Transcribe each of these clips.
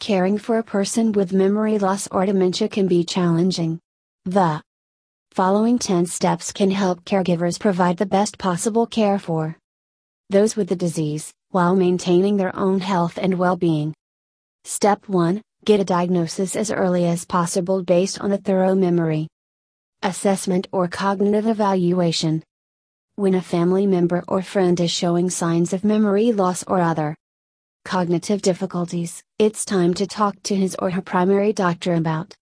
Caring for a person with memory loss or dementia can be challenging. The following 10 steps can help caregivers provide the best possible care for those with the disease, while maintaining their own health and well being. Step 1 Get a diagnosis as early as possible based on a thorough memory assessment or cognitive evaluation. When a family member or friend is showing signs of memory loss or other cognitive difficulties, it's time to talk to his or her primary doctor about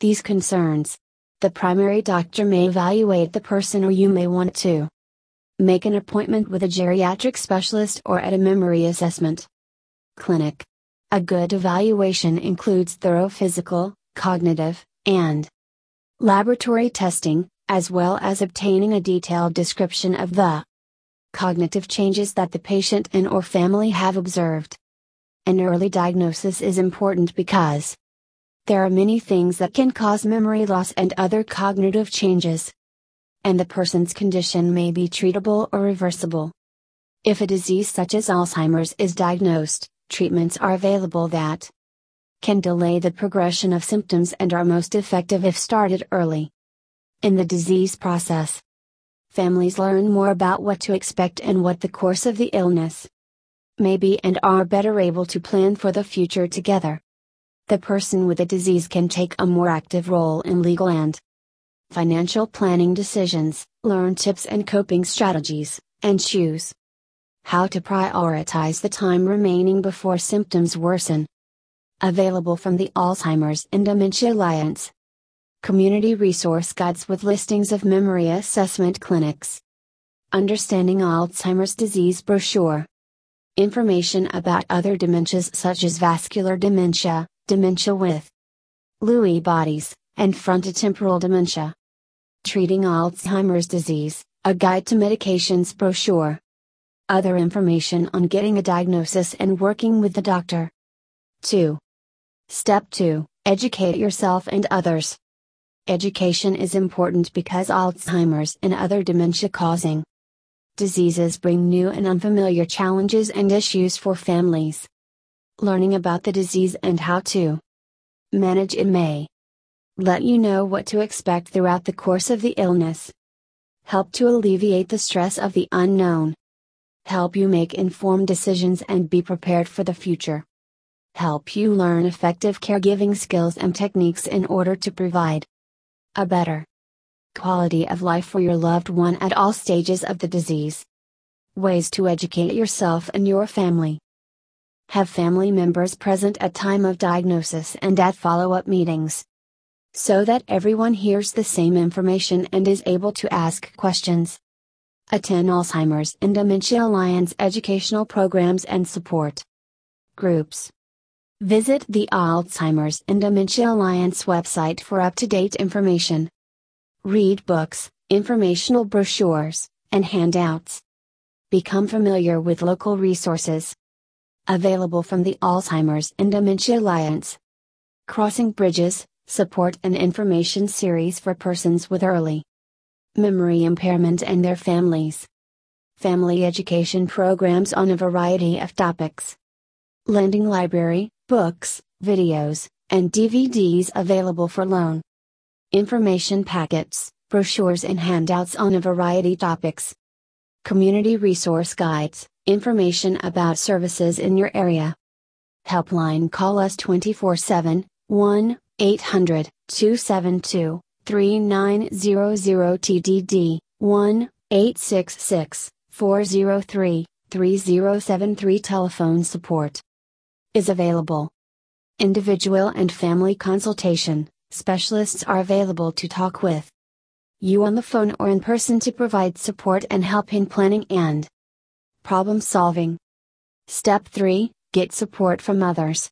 these concerns. The primary doctor may evaluate the person or you may want to make an appointment with a geriatric specialist or at a memory assessment clinic. A good evaluation includes thorough physical, cognitive, and laboratory testing, as well as obtaining a detailed description of the cognitive changes that the patient and or family have observed. An early diagnosis is important because there are many things that can cause memory loss and other cognitive changes. And the person's condition may be treatable or reversible. If a disease such as Alzheimer's is diagnosed, treatments are available that can delay the progression of symptoms and are most effective if started early. In the disease process, families learn more about what to expect and what the course of the illness may be and are better able to plan for the future together. The person with the disease can take a more active role in legal and financial planning decisions, learn tips and coping strategies, and choose how to prioritize the time remaining before symptoms worsen. Available from the Alzheimer's and Dementia Alliance community resource guides with listings of memory assessment clinics. Understanding Alzheimer's disease brochure. Information about other dementias such as vascular dementia, dementia with Lewy bodies, and frontotemporal dementia. Treating Alzheimer's disease, a guide to medications brochure. Other information on getting a diagnosis and working with the doctor. 2. Step 2 Educate yourself and others. Education is important because Alzheimer's and other dementia causing diseases bring new and unfamiliar challenges and issues for families. Learning about the disease and how to manage it may let you know what to expect throughout the course of the illness, help to alleviate the stress of the unknown, help you make informed decisions and be prepared for the future, help you learn effective caregiving skills and techniques in order to provide a better quality of life for your loved one at all stages of the disease. Ways to educate yourself and your family. Have family members present at time of diagnosis and at follow-up meetings. So that everyone hears the same information and is able to ask questions. Attend Alzheimer's and Dementia Alliance educational programs and support groups. Visit the Alzheimer's and Dementia Alliance website for up to date information. Read books, informational brochures, and handouts. Become familiar with local resources. Available from the Alzheimer's and Dementia Alliance. Crossing Bridges, Support and Information Series for persons with early memory impairment and their families. Family education programs on a variety of topics. Lending Library, books, videos, and DVDs available for loan. Information packets, brochures and handouts on a variety of topics. Community resource guides, information about services in your area. Helpline call us 24 7, 1 800 272 3900 TDD, 1 866 403 3073 telephone support is available. Individual and family consultation, specialists are available to talk with you on the phone or in person to provide support and help in planning and problem solving. Step 3 Get support from others.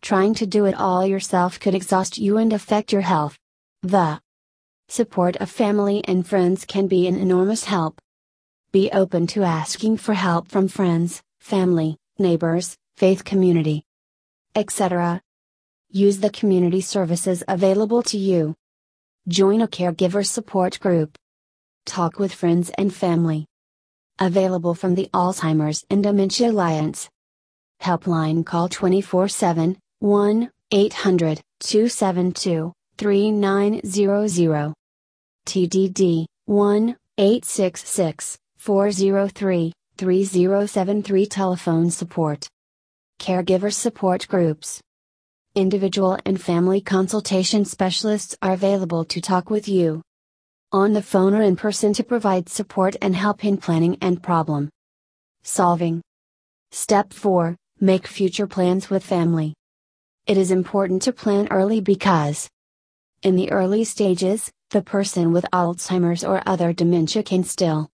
Trying to do it all yourself could exhaust you and affect your health. The support of family and friends can be an enormous help. Be open to asking for help from friends, family, neighbors, faith community, etc. Use the community services available to you. Join a caregiver support group. Talk with friends and family. Available from the Alzheimer's and Dementia Alliance. Helpline call 24 7, 1 800 272 3900. TDD 1 866 403 3073 Telephone Support. Caregiver Support Groups. Individual and family consultation specialists are available to talk with you on the phone or in person to provide support and help in planning and problem solving. Step 4 Make future plans with family. It is important to plan early because, in the early stages, the person with Alzheimer's or other dementia can still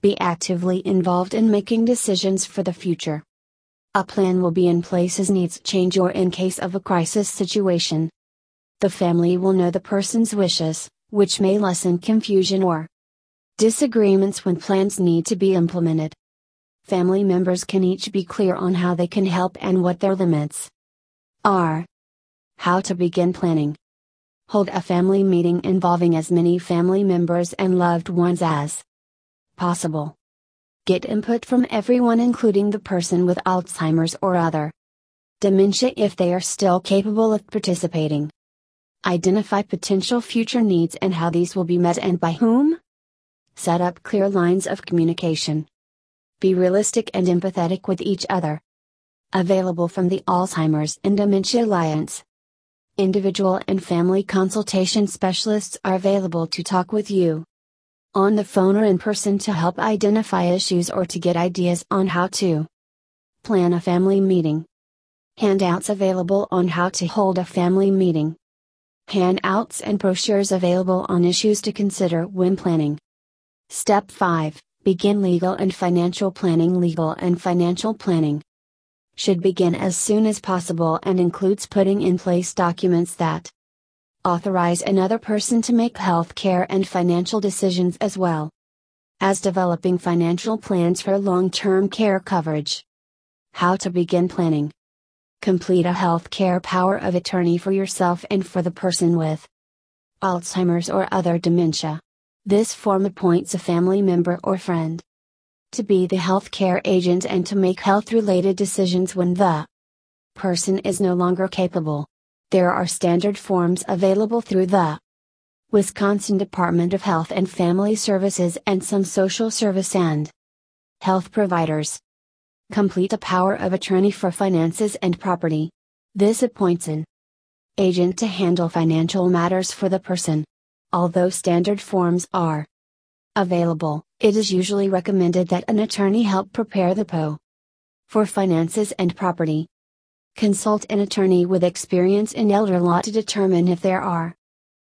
be actively involved in making decisions for the future. A plan will be in place as needs change or in case of a crisis situation. The family will know the person's wishes, which may lessen confusion or disagreements when plans need to be implemented. Family members can each be clear on how they can help and what their limits are. How to begin planning. Hold a family meeting involving as many family members and loved ones as possible. Get input from everyone, including the person with Alzheimer's or other dementia if they are still capable of participating. Identify potential future needs and how these will be met and by whom. Set up clear lines of communication. Be realistic and empathetic with each other. Available from the Alzheimer's and Dementia Alliance. Individual and family consultation specialists are available to talk with you on the phone or in person to help identify issues or to get ideas on how to plan a family meeting. Handouts available on how to hold a family meeting. Handouts and brochures available on issues to consider when planning. Step 5 Begin legal and financial planning. Legal and financial planning should begin as soon as possible and includes putting in place documents that authorize another person to make health care and financial decisions as well as developing financial plans for long term care coverage. How to begin planning. Complete a health care power of attorney for yourself and for the person with Alzheimer's or other dementia. This form appoints a family member or friend to be the healthcare agent and to make health related decisions when the person is no longer capable. There are standard forms available through the Wisconsin Department of Health and Family Services and some social service and health providers. Complete a power of attorney for finances and property. This appoints an agent to handle financial matters for the person. Although standard forms are available, it is usually recommended that an attorney help prepare the PO for finances and property. Consult an attorney with experience in elder law to determine if there are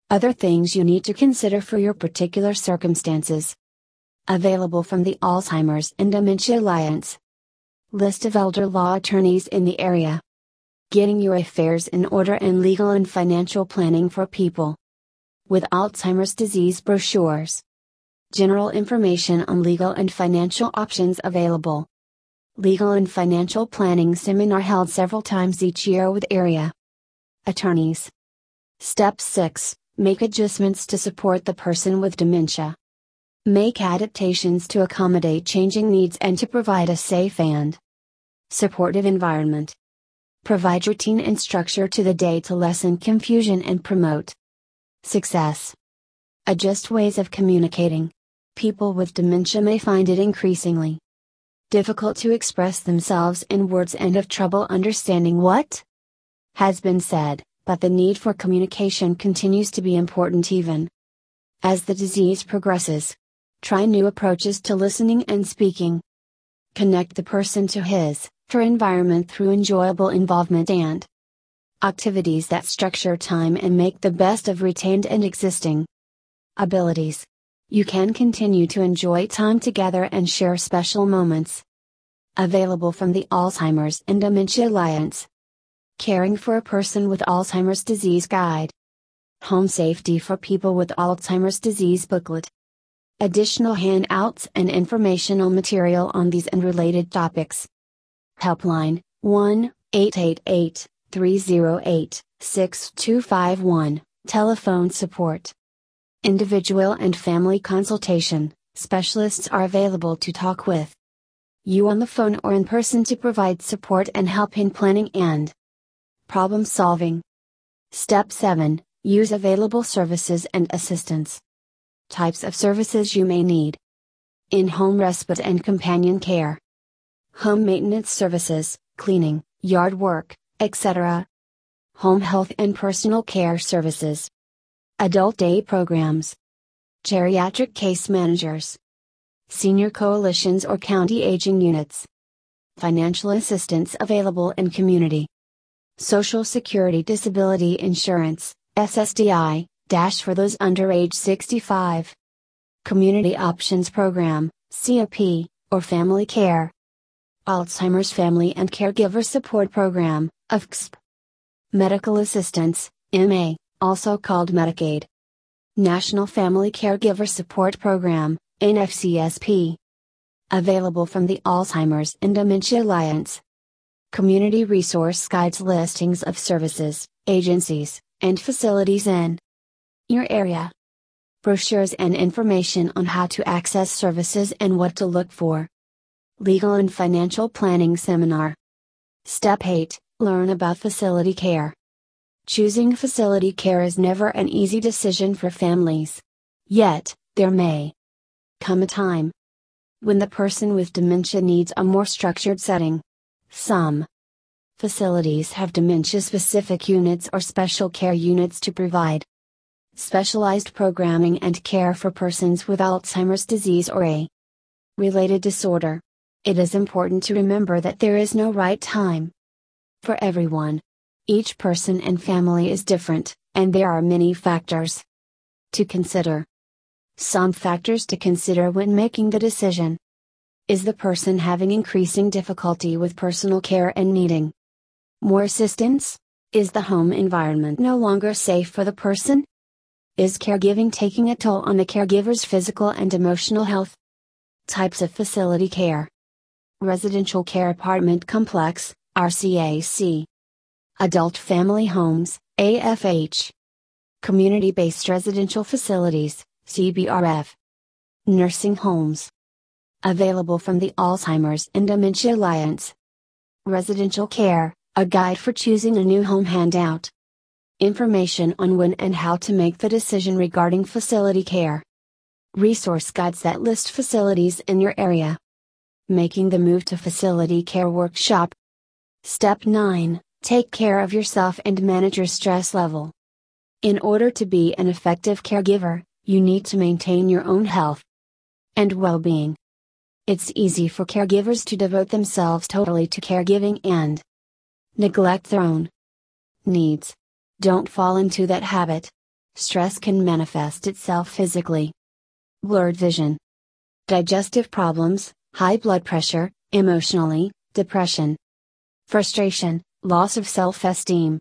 other things you need to consider for your particular circumstances. Available from the Alzheimer's and Dementia Alliance. List of elder law attorneys in the area. Getting your affairs in order and legal and financial planning for people with Alzheimer's disease brochures. General information on legal and financial options available. Legal and financial planning seminar held several times each year with area attorneys. Step 6 Make adjustments to support the person with dementia. Make adaptations to accommodate changing needs and to provide a safe and supportive environment. Provide routine and structure to the day to lessen confusion and promote Success. Adjust ways of communicating. People with dementia may find it increasingly difficult to express themselves in words and have trouble understanding what has been said, but the need for communication continues to be important even as the disease progresses. Try new approaches to listening and speaking. Connect the person to his, her environment through enjoyable involvement and activities that structure time and make the best of retained and existing abilities. You can continue to enjoy time together and share special moments. Available from the Alzheimer's and Dementia Alliance. Caring for a person with Alzheimer's disease guide. Home safety for people with Alzheimer's disease booklet. Additional handouts and informational material on these and related topics. Helpline 1 888 308 6251, telephone support. Individual and family consultation, specialists are available to talk with you on the phone or in person to provide support and help in planning and problem solving. Step 7 Use available services and assistance. Types of services you may need in home respite and companion care, home maintenance services, cleaning, yard work, etc., home health and personal care services, adult day programs, geriatric case managers, senior coalitions or county aging units, financial assistance available in community. Social Security Disability Insurance, SSDI, dash for those under age 65. Community Options Program, COP, or Family Care. Alzheimer's Family and Caregiver Support Program, AFCSP. Medical Assistance, MA, also called Medicaid. National Family Caregiver Support Program, NFCSP. Available from the Alzheimer's and Dementia Alliance. Community resource guides listings of services, agencies, and facilities in your area. Brochures and information on how to access services and what to look for. Legal and Financial Planning Seminar. Step 8 Learn about facility care. Choosing facility care is never an easy decision for families. Yet, there may come a time when the person with dementia needs a more structured setting. Some facilities have dementia specific units or special care units to provide specialized programming and care for persons with Alzheimer's disease or a related disorder. It is important to remember that there is no right time for everyone. Each person and family is different, and there are many factors to consider. Some factors to consider when making the decision. Is the person having increasing difficulty with personal care and needing more assistance? Is the home environment no longer safe for the person? Is caregiving taking a toll on the caregiver's physical and emotional health? Types of facility care Residential Care Apartment Complex, RCAC. Adult Family Homes, AFH. Community Based Residential Facilities, CBRF. Nursing Homes, Available from the Alzheimer's and Dementia Alliance. Residential Care, a guide for choosing a new home handout. Information on when and how to make the decision regarding facility care. Resource guides that list facilities in your area. Making the move to facility care workshop. Step 9 Take care of yourself and manage your stress level. In order to be an effective caregiver, you need to maintain your own health and well being. It's easy for caregivers to devote themselves totally to caregiving and neglect their own needs. Don't fall into that habit. Stress can manifest itself physically. Blurred vision, digestive problems, high blood pressure, emotionally, depression, frustration, loss of self esteem,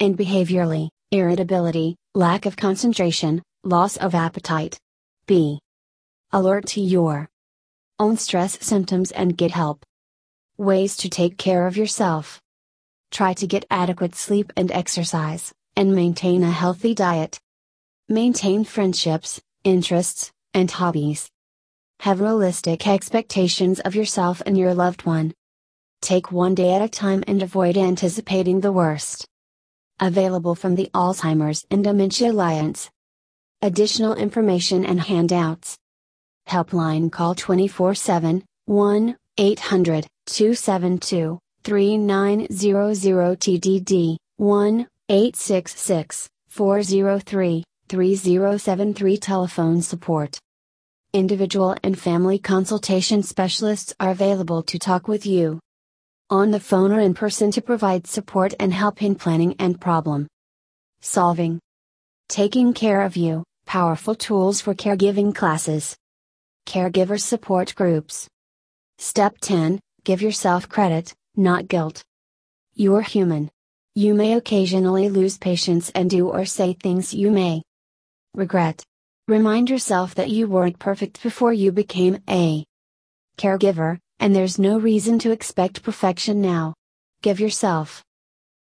and behaviorally, irritability, lack of concentration, loss of appetite. B. Alert to your own stress symptoms and get help. Ways to take care of yourself. Try to get adequate sleep and exercise, and maintain a healthy diet. Maintain friendships, interests, and hobbies. Have realistic expectations of yourself and your loved one. Take one day at a time and avoid anticipating the worst. Available from the Alzheimer's and Dementia Alliance. Additional information and handouts. Helpline call 24 7, 1 800 272 3900 TDD 1 866 403 3073 Telephone support. Individual and family consultation specialists are available to talk with you on the phone or in person to provide support and help in planning and problem solving. Taking care of you, powerful tools for caregiving classes. Caregiver support groups. Step 10 Give yourself credit, not guilt. You're human. You may occasionally lose patience and do or say things you may regret. Remind yourself that you weren't perfect before you became a caregiver, and there's no reason to expect perfection now. Give yourself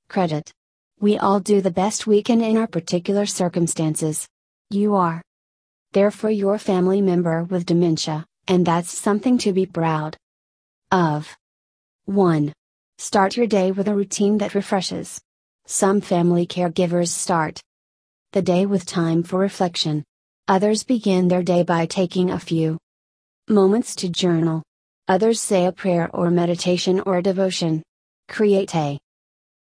credit. We all do the best we can in our particular circumstances. You are there for your family member with dementia, and that's something to be proud of. 1. Start your day with a routine that refreshes, Some family caregivers start the day with time for reflection. Others begin their day by taking a few moments to journal. Others say a prayer or meditation or devotion. Create a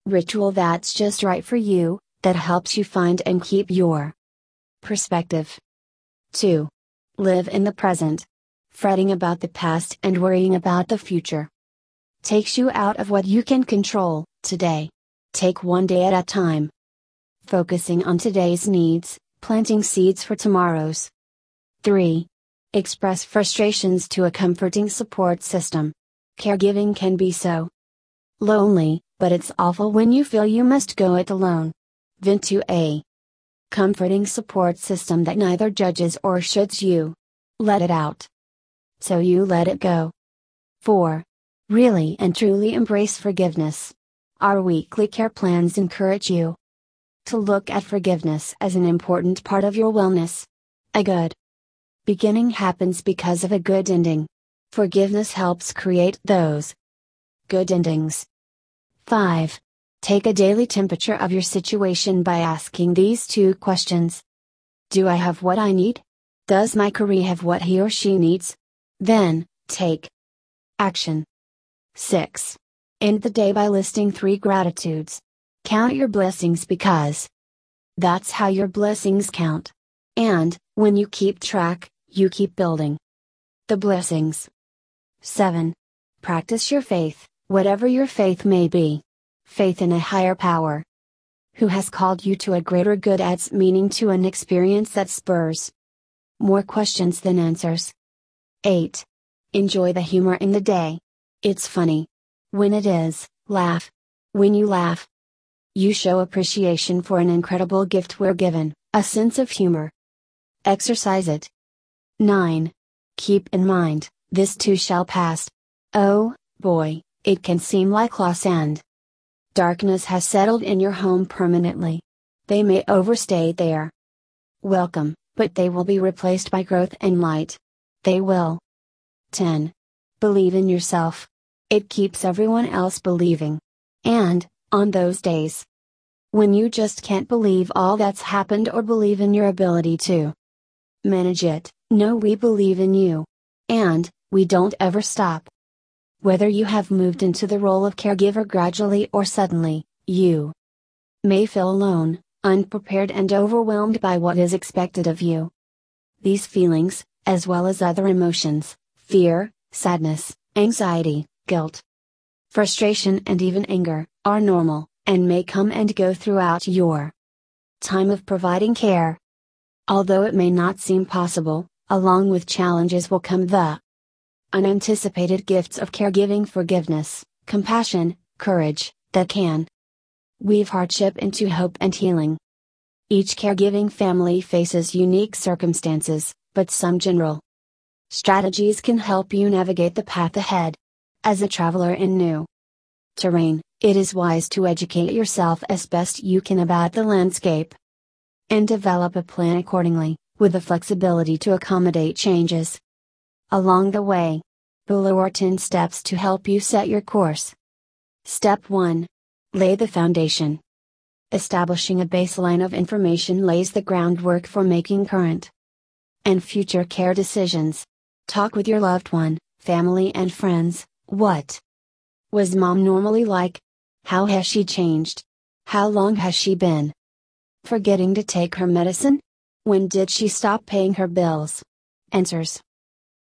ritual that's just right for you, that helps you find and keep your perspective. 2. Live in the present. Fretting about the past and worrying about the future takes you out of what you can control today. Take one day at a time. Focusing on today's needs, planting seeds for tomorrow's. 3. Express frustrations to a comforting support system. Caregiving can be so lonely, but it's awful when you feel you must go it alone. Vent to a comforting support system that neither judges or shoulds you. Let it out. So you let it go. 4. Really and truly embrace forgiveness. Our weekly care plans encourage you to look at forgiveness as an important part of your wellness. A good beginning happens because of a good ending. Forgiveness helps create those good endings. 5. Take a daily temperature of your situation by asking these two questions Do I have what I need? Does my career have what he or she needs? Then, take action. 6. End the day by listing three gratitudes. Count your blessings because that's how your blessings count. And, when you keep track, you keep building the blessings. 7. Practice your faith, whatever your faith may be. Faith in a higher power. Who has called you to a greater good adds meaning to an experience that spurs more questions than answers. 8. Enjoy the humor in the day. It's funny. When it is, laugh. When you laugh, you show appreciation for an incredible gift we're given, a sense of humor. Exercise it. 9. Keep in mind, this too shall pass. Oh, boy, it can seem like loss and darkness has settled in your home permanently. They may overstay there. Welcome, but they will be replaced by growth and light. They will. 10. Believe in yourself. It keeps everyone else believing. And, on those days, when you just can't believe all that's happened or believe in your ability to manage it, know we believe in you. And, we don't ever stop. Whether you have moved into the role of caregiver gradually or suddenly, you may feel alone, unprepared, and overwhelmed by what is expected of you. These feelings, as well as other emotions, fear, sadness, anxiety, guilt, frustration, and even anger, are normal, and may come and go throughout your time of providing care. Although it may not seem possible, along with challenges will come the unanticipated gifts of caregiving forgiveness, compassion, courage, that can weave hardship into hope and healing. Each caregiving family faces unique circumstances, but some general strategies can help you navigate the path ahead. As a traveler in new terrain, it is wise to educate yourself as best you can about the landscape and develop a plan accordingly, with the flexibility to accommodate changes. Along the way, below are 10 steps to help you set your course. Step 1 Lay the foundation. Establishing a baseline of information lays the groundwork for making current and future care decisions. Talk with your loved one, family, and friends what was mom normally like? How has she changed? How long has she been forgetting to take her medicine? When did she stop paying her bills? Answers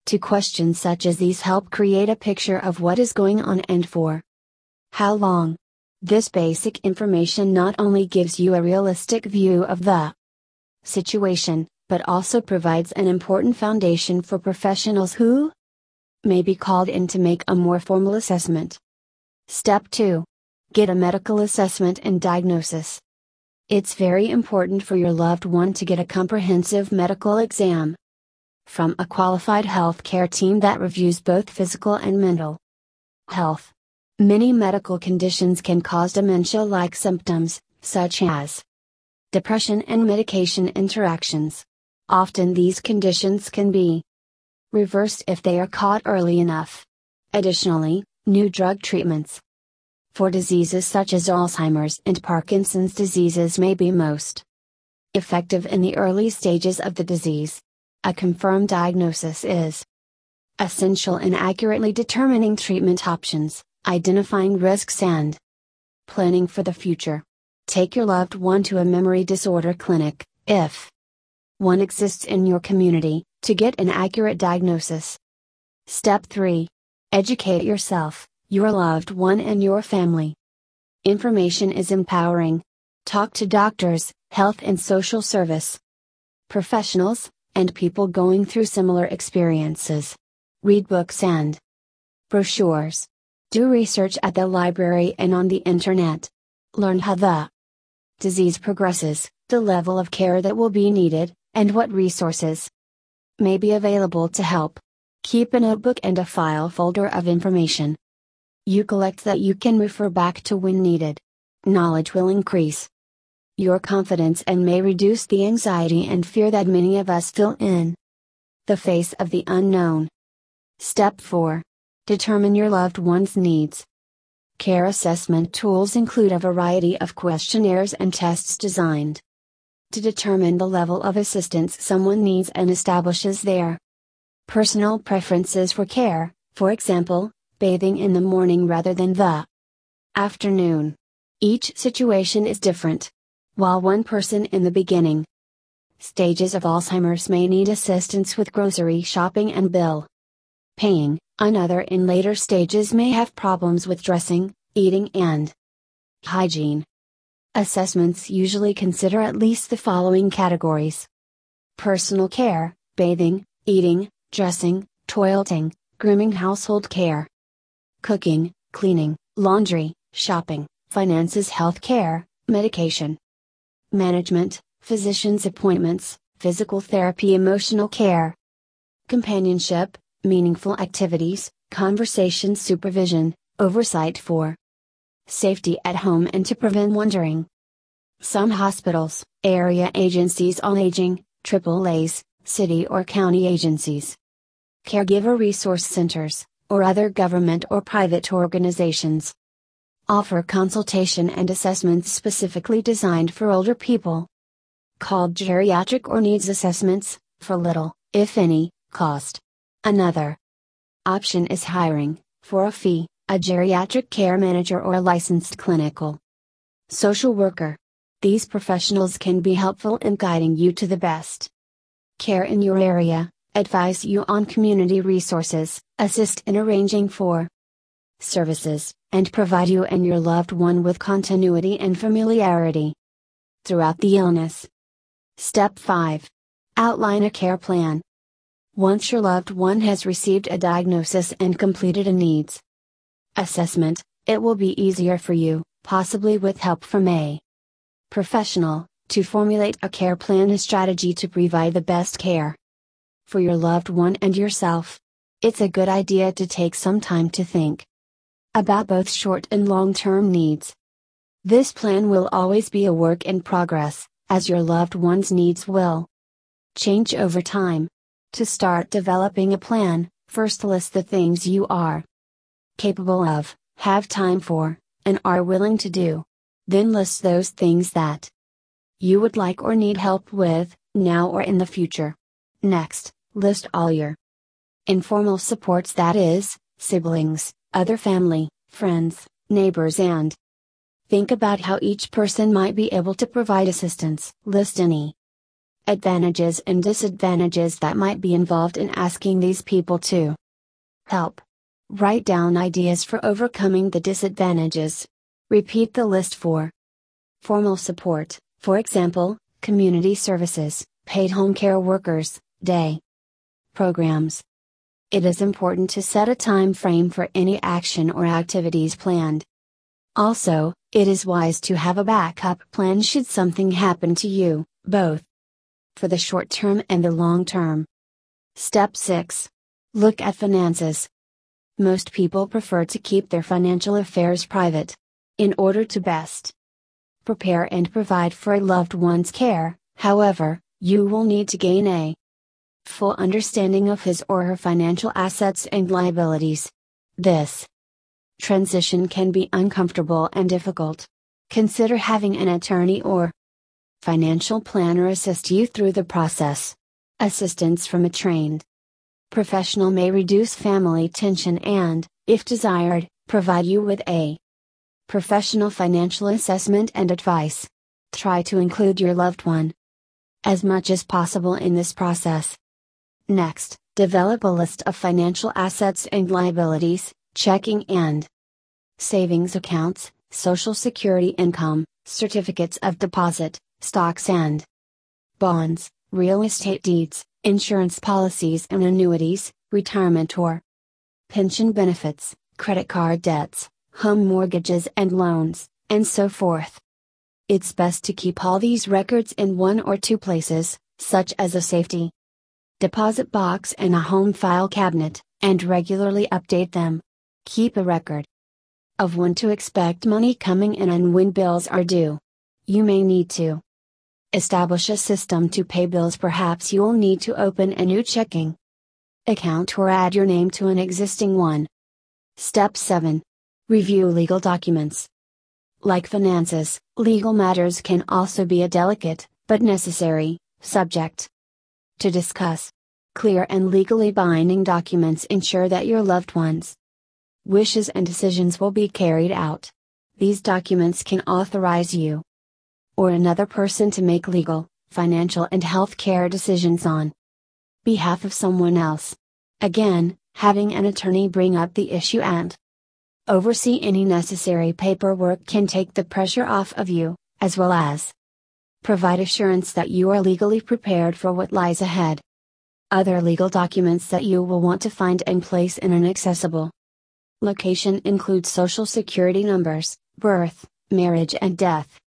to questions such as these help create a picture of what is going on and for how long. This basic information not only gives you a realistic view of the situation, but also provides an important foundation for professionals who may be called in to make a more formal assessment. Step 2. Get a medical assessment and diagnosis. It's very important for your loved one to get a comprehensive medical exam from a qualified healthcare team that reviews both physical and mental health. Many medical conditions can cause dementia like symptoms, such as depression and medication interactions. Often these conditions can be reversed if they are caught early enough. Additionally, new drug treatments for diseases such as Alzheimer's and Parkinson's diseases may be most effective in the early stages of the disease. A confirmed diagnosis is essential in accurately determining treatment options, identifying risks, and planning for the future. Take your loved one to a memory disorder clinic, if one exists in your community, to get an accurate diagnosis. Step 3 Educate yourself, your loved one, and your family. Information is empowering. Talk to doctors, health and social service professionals, and people going through similar experiences. Read books and brochures. Do research at the library and on the internet. Learn how the disease progresses, the level of care that will be needed, and what resources may be available to help. Keep a notebook and a file folder of information. You collect that you can refer back to when needed. Knowledge will increase your confidence and may reduce the anxiety and fear that many of us feel in the face of the unknown. Step 4 Determine your loved one's needs. Care assessment tools include a variety of questionnaires and tests designed to determine the level of assistance someone needs and establishes their personal preferences for care, for example, bathing in the morning rather than the afternoon. Each situation is different. While one person in the beginning stages of Alzheimer's may need assistance with grocery shopping and bill paying, another in later stages may have problems with dressing, eating, and hygiene. Assessments usually consider at least the following categories personal care, bathing, eating, dressing, toileting, grooming, household care, cooking, cleaning, laundry, shopping, finances, health care, medication management, physician's appointments, physical therapy, emotional care, companionship, meaningful activities, conversation supervision, oversight for safety at home and to prevent wandering. Some hospitals, area agencies on aging, AAAs, city or county agencies, caregiver resource centers, or other government or private organizations offer consultation and assessments specifically designed for older people. Called geriatric or needs assessments, for little, if any, cost. Another option is hiring, for a fee, a geriatric care manager or a licensed clinical social worker. These professionals can be helpful in guiding you to the best care in your area, advise you on community resources, assist in arranging for services, and provide you and your loved one with continuity and familiarity throughout the illness. Step 5 Outline a care plan. Once your loved one has received a diagnosis and completed a needs assessment, it will be easier for you, possibly with help from a professional, to formulate a care plan and strategy to provide the best care for your loved one and yourself. It's a good idea to take some time to think about both short and long term needs. This plan will always be a work in progress, as your loved one's needs will change over time. To start developing a plan, first list the things you are capable of, have time for, and are willing to do. Then list those things that you would like or need help with, now or in the future. Next, list all your informal supports that is, siblings, other family, friends, neighbors, and think about how each person might be able to provide assistance. List any advantages and disadvantages that might be involved in asking these people to help. Write down ideas for overcoming the disadvantages. Repeat the list for formal support, for example, community services, paid home care workers, day programs, it is important to set a time frame for any action or activities planned. Also, it is wise to have a backup plan should something happen to you, both for the short term and the long term. Step 6 Look at finances. Most people prefer to keep their financial affairs private. In order to best prepare and provide for a loved one's care, however, you will need to gain a full understanding of his or her financial assets and liabilities. This Transition can be uncomfortable and difficult. Consider having an attorney or financial planner assist you through the process. Assistance from a trained professional may reduce family tension and, if desired, provide you with a professional financial assessment and advice. Try to include your loved one as much as possible in this process. Next, develop a list of financial assets and liabilities, checking and savings accounts, social security income, certificates of deposit, stocks and bonds, real estate deeds, insurance policies and annuities, retirement or pension benefits, credit card debts, home mortgages and loans, and so forth. It's best to keep all these records in one or two places, such as a safety deposit box and a home file cabinet, and regularly update them. Keep a record of when to expect money coming in and when bills are due. You may need to establish a system to pay bills. Perhaps you'll need to open a new checking account or add your name to an existing one. Step 7 Review legal documents. Like finances, legal matters can also be a delicate, but necessary, subject to discuss. Clear and legally binding documents ensure that your loved ones' wishes and decisions will be carried out. These documents can authorize you or another person to make legal, financial, and health care decisions on behalf of someone else. Again, having an attorney bring up the issue and oversee any necessary paperwork can take the pressure off of you, as well as provide assurance that you are legally prepared for what lies ahead. Other legal documents that you will want to find and place in an accessible Location includes social security numbers, birth, marriage and death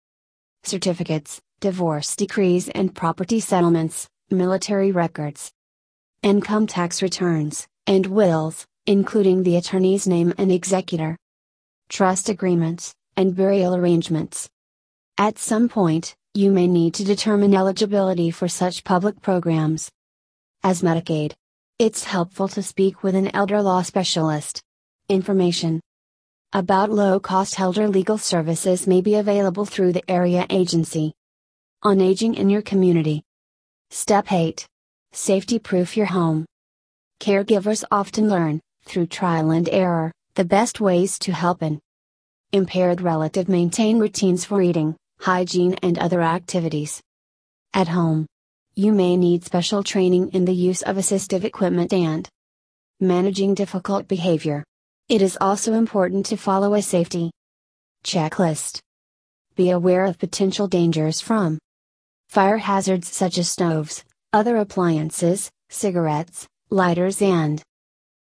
certificates, divorce decrees and property settlements, military records, income tax returns, and wills, including the attorney's name and executor, trust agreements, and burial arrangements. At some point, you may need to determine eligibility for such public programs as Medicaid. It's helpful to speak with an elder law specialist. Information about low cost elder legal services may be available through the area agency. On aging in your community. Step 8 Safety proof your home. Caregivers often learn, through trial and error, the best ways to help an impaired relative maintain routines for eating, hygiene, and other activities. At home, you may need special training in the use of assistive equipment and managing difficult behavior. It is also important to follow a safety checklist. Be aware of potential dangers from fire hazards such as stoves, other appliances, cigarettes, lighters, and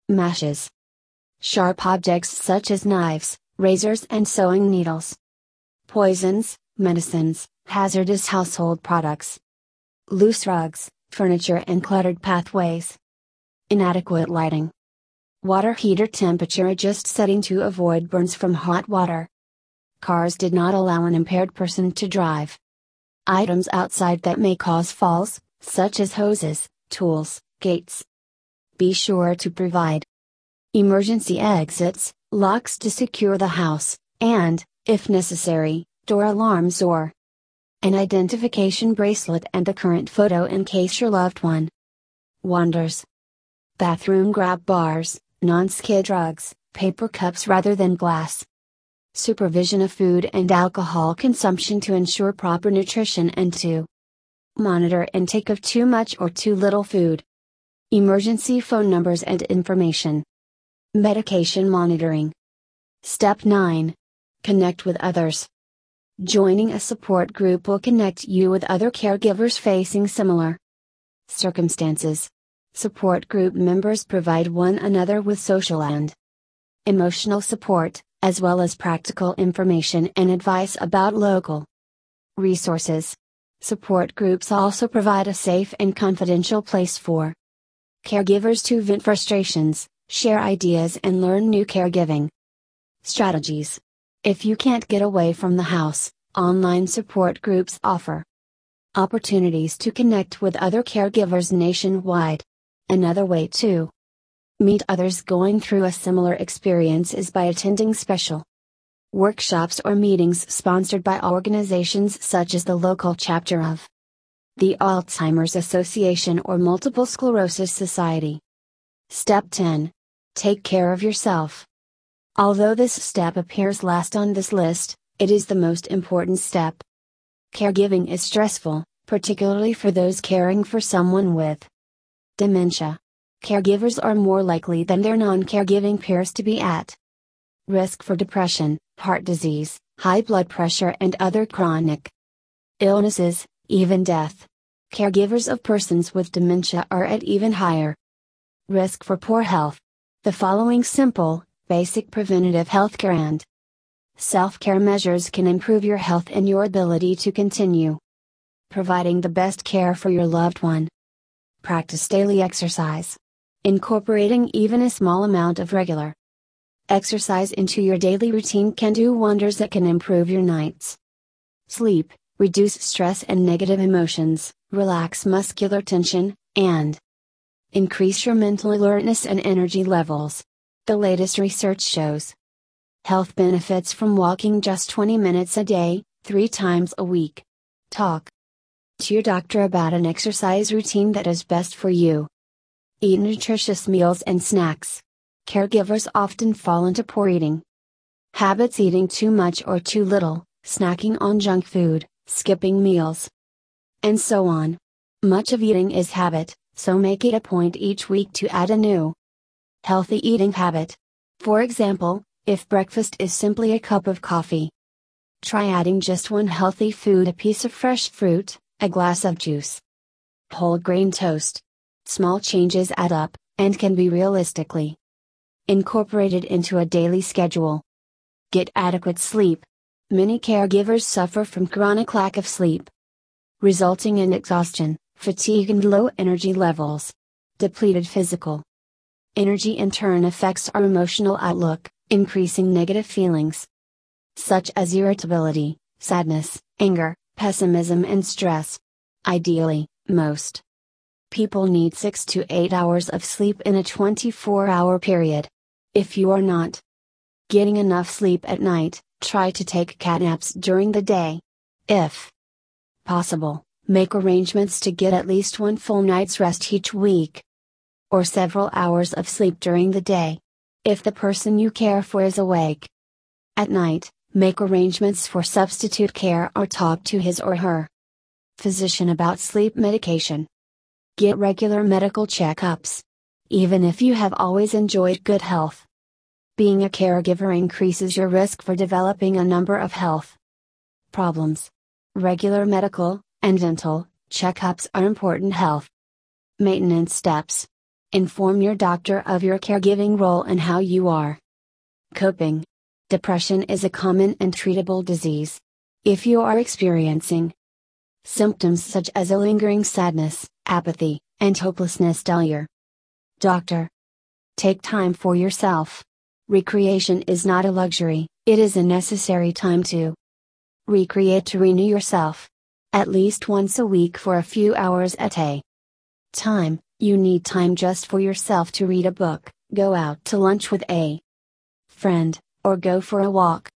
matches. Sharp objects such as knives, razors, and sewing needles. Poisons, medicines, hazardous household products. Loose rugs, furniture, and cluttered pathways. Inadequate lighting. Water heater temperature adjust setting to avoid burns from hot water. Cars did not allow an impaired person to drive. Items outside that may cause falls, such as hoses, tools, gates. Be sure to provide emergency exits, locks to secure the house, and, if necessary, door alarms or an identification bracelet and a current photo in case your loved one wanders. Bathroom grab bars, non-skid rugs, paper cups rather than glass. Supervision of food and alcohol consumption to ensure proper nutrition and to monitor intake of too much or too little food. Emergency phone numbers and information. Medication monitoring. Step 9. Connect with others. Joining a support group will connect you with other caregivers facing similar circumstances. Support group members provide one another with social and emotional support, as well as practical information and advice about local resources. Support groups also provide a safe and confidential place for caregivers to vent frustrations, share ideas, and learn new caregiving strategies. If you can't get away from the house, online support groups offer opportunities to connect with other caregivers nationwide. Another way to Meet others going through a similar experience is by attending special workshops or meetings sponsored by organizations such as the local chapter of the Alzheimer's Association or Multiple Sclerosis Society. Step 10 Take care of yourself. Although this step appears last on this list, it is the most important step. Caregiving is stressful, particularly for those caring for someone with dementia. Caregivers are more likely than their non caregiving peers to be at risk for depression, heart disease, high blood pressure, and other chronic illnesses, even death. Caregivers of persons with dementia are at even higher risk for poor health. The following simple, basic preventative healthcare and self care measures can improve your health and your ability to continue providing the best care for your loved one. Practice daily exercise. Incorporating even a small amount of regular exercise into your daily routine can do wonders that can improve your nights sleep, reduce stress and negative emotions, relax muscular tension, and increase your mental alertness and energy levels. The latest research shows health benefits from walking just 20 minutes a day, three times a week. Talk to your doctor about an exercise routine that is best for you. Eat nutritious meals and snacks. Caregivers often fall into poor eating habits eating too much or too little, snacking on junk food, skipping meals, and so on. Much of eating is habit, so make it a point each week to add a new healthy eating habit. For example, if breakfast is simply a cup of coffee, try adding just one healthy food a piece of fresh fruit, a glass of juice, whole grain toast. Small changes add up, and can be realistically incorporated into a daily schedule. Get adequate sleep. Many caregivers suffer from chronic lack of sleep, resulting in exhaustion, fatigue, and low energy levels. Depleted physical energy in turn affects our emotional outlook, increasing negative feelings such as irritability, sadness, anger, pessimism, and stress. Ideally, most people need 6 to 8 hours of sleep in a 24 hour period. If you are not getting enough sleep at night, try to take cat naps during the day. If possible, make arrangements to get at least one full night's rest each week or several hours of sleep during the day. If the person you care for is awake at night, make arrangements for substitute care or talk to his or her physician about sleep medication. Get regular medical checkups. Even if you have always enjoyed good health, being a caregiver increases your risk for developing a number of health problems. Regular medical and dental checkups are important health maintenance steps. Inform your doctor of your caregiving role and how you are coping. Depression is a common and treatable disease. If you are experiencing symptoms such as a lingering sadness, apathy, and hopelessness, tell your doctor. Take time for yourself. Recreation is not a luxury, it is a necessary time to recreate to renew yourself. At least once a week for a few hours at a time. You need time just for yourself to read a book, go out to lunch with a friend, or go for a walk.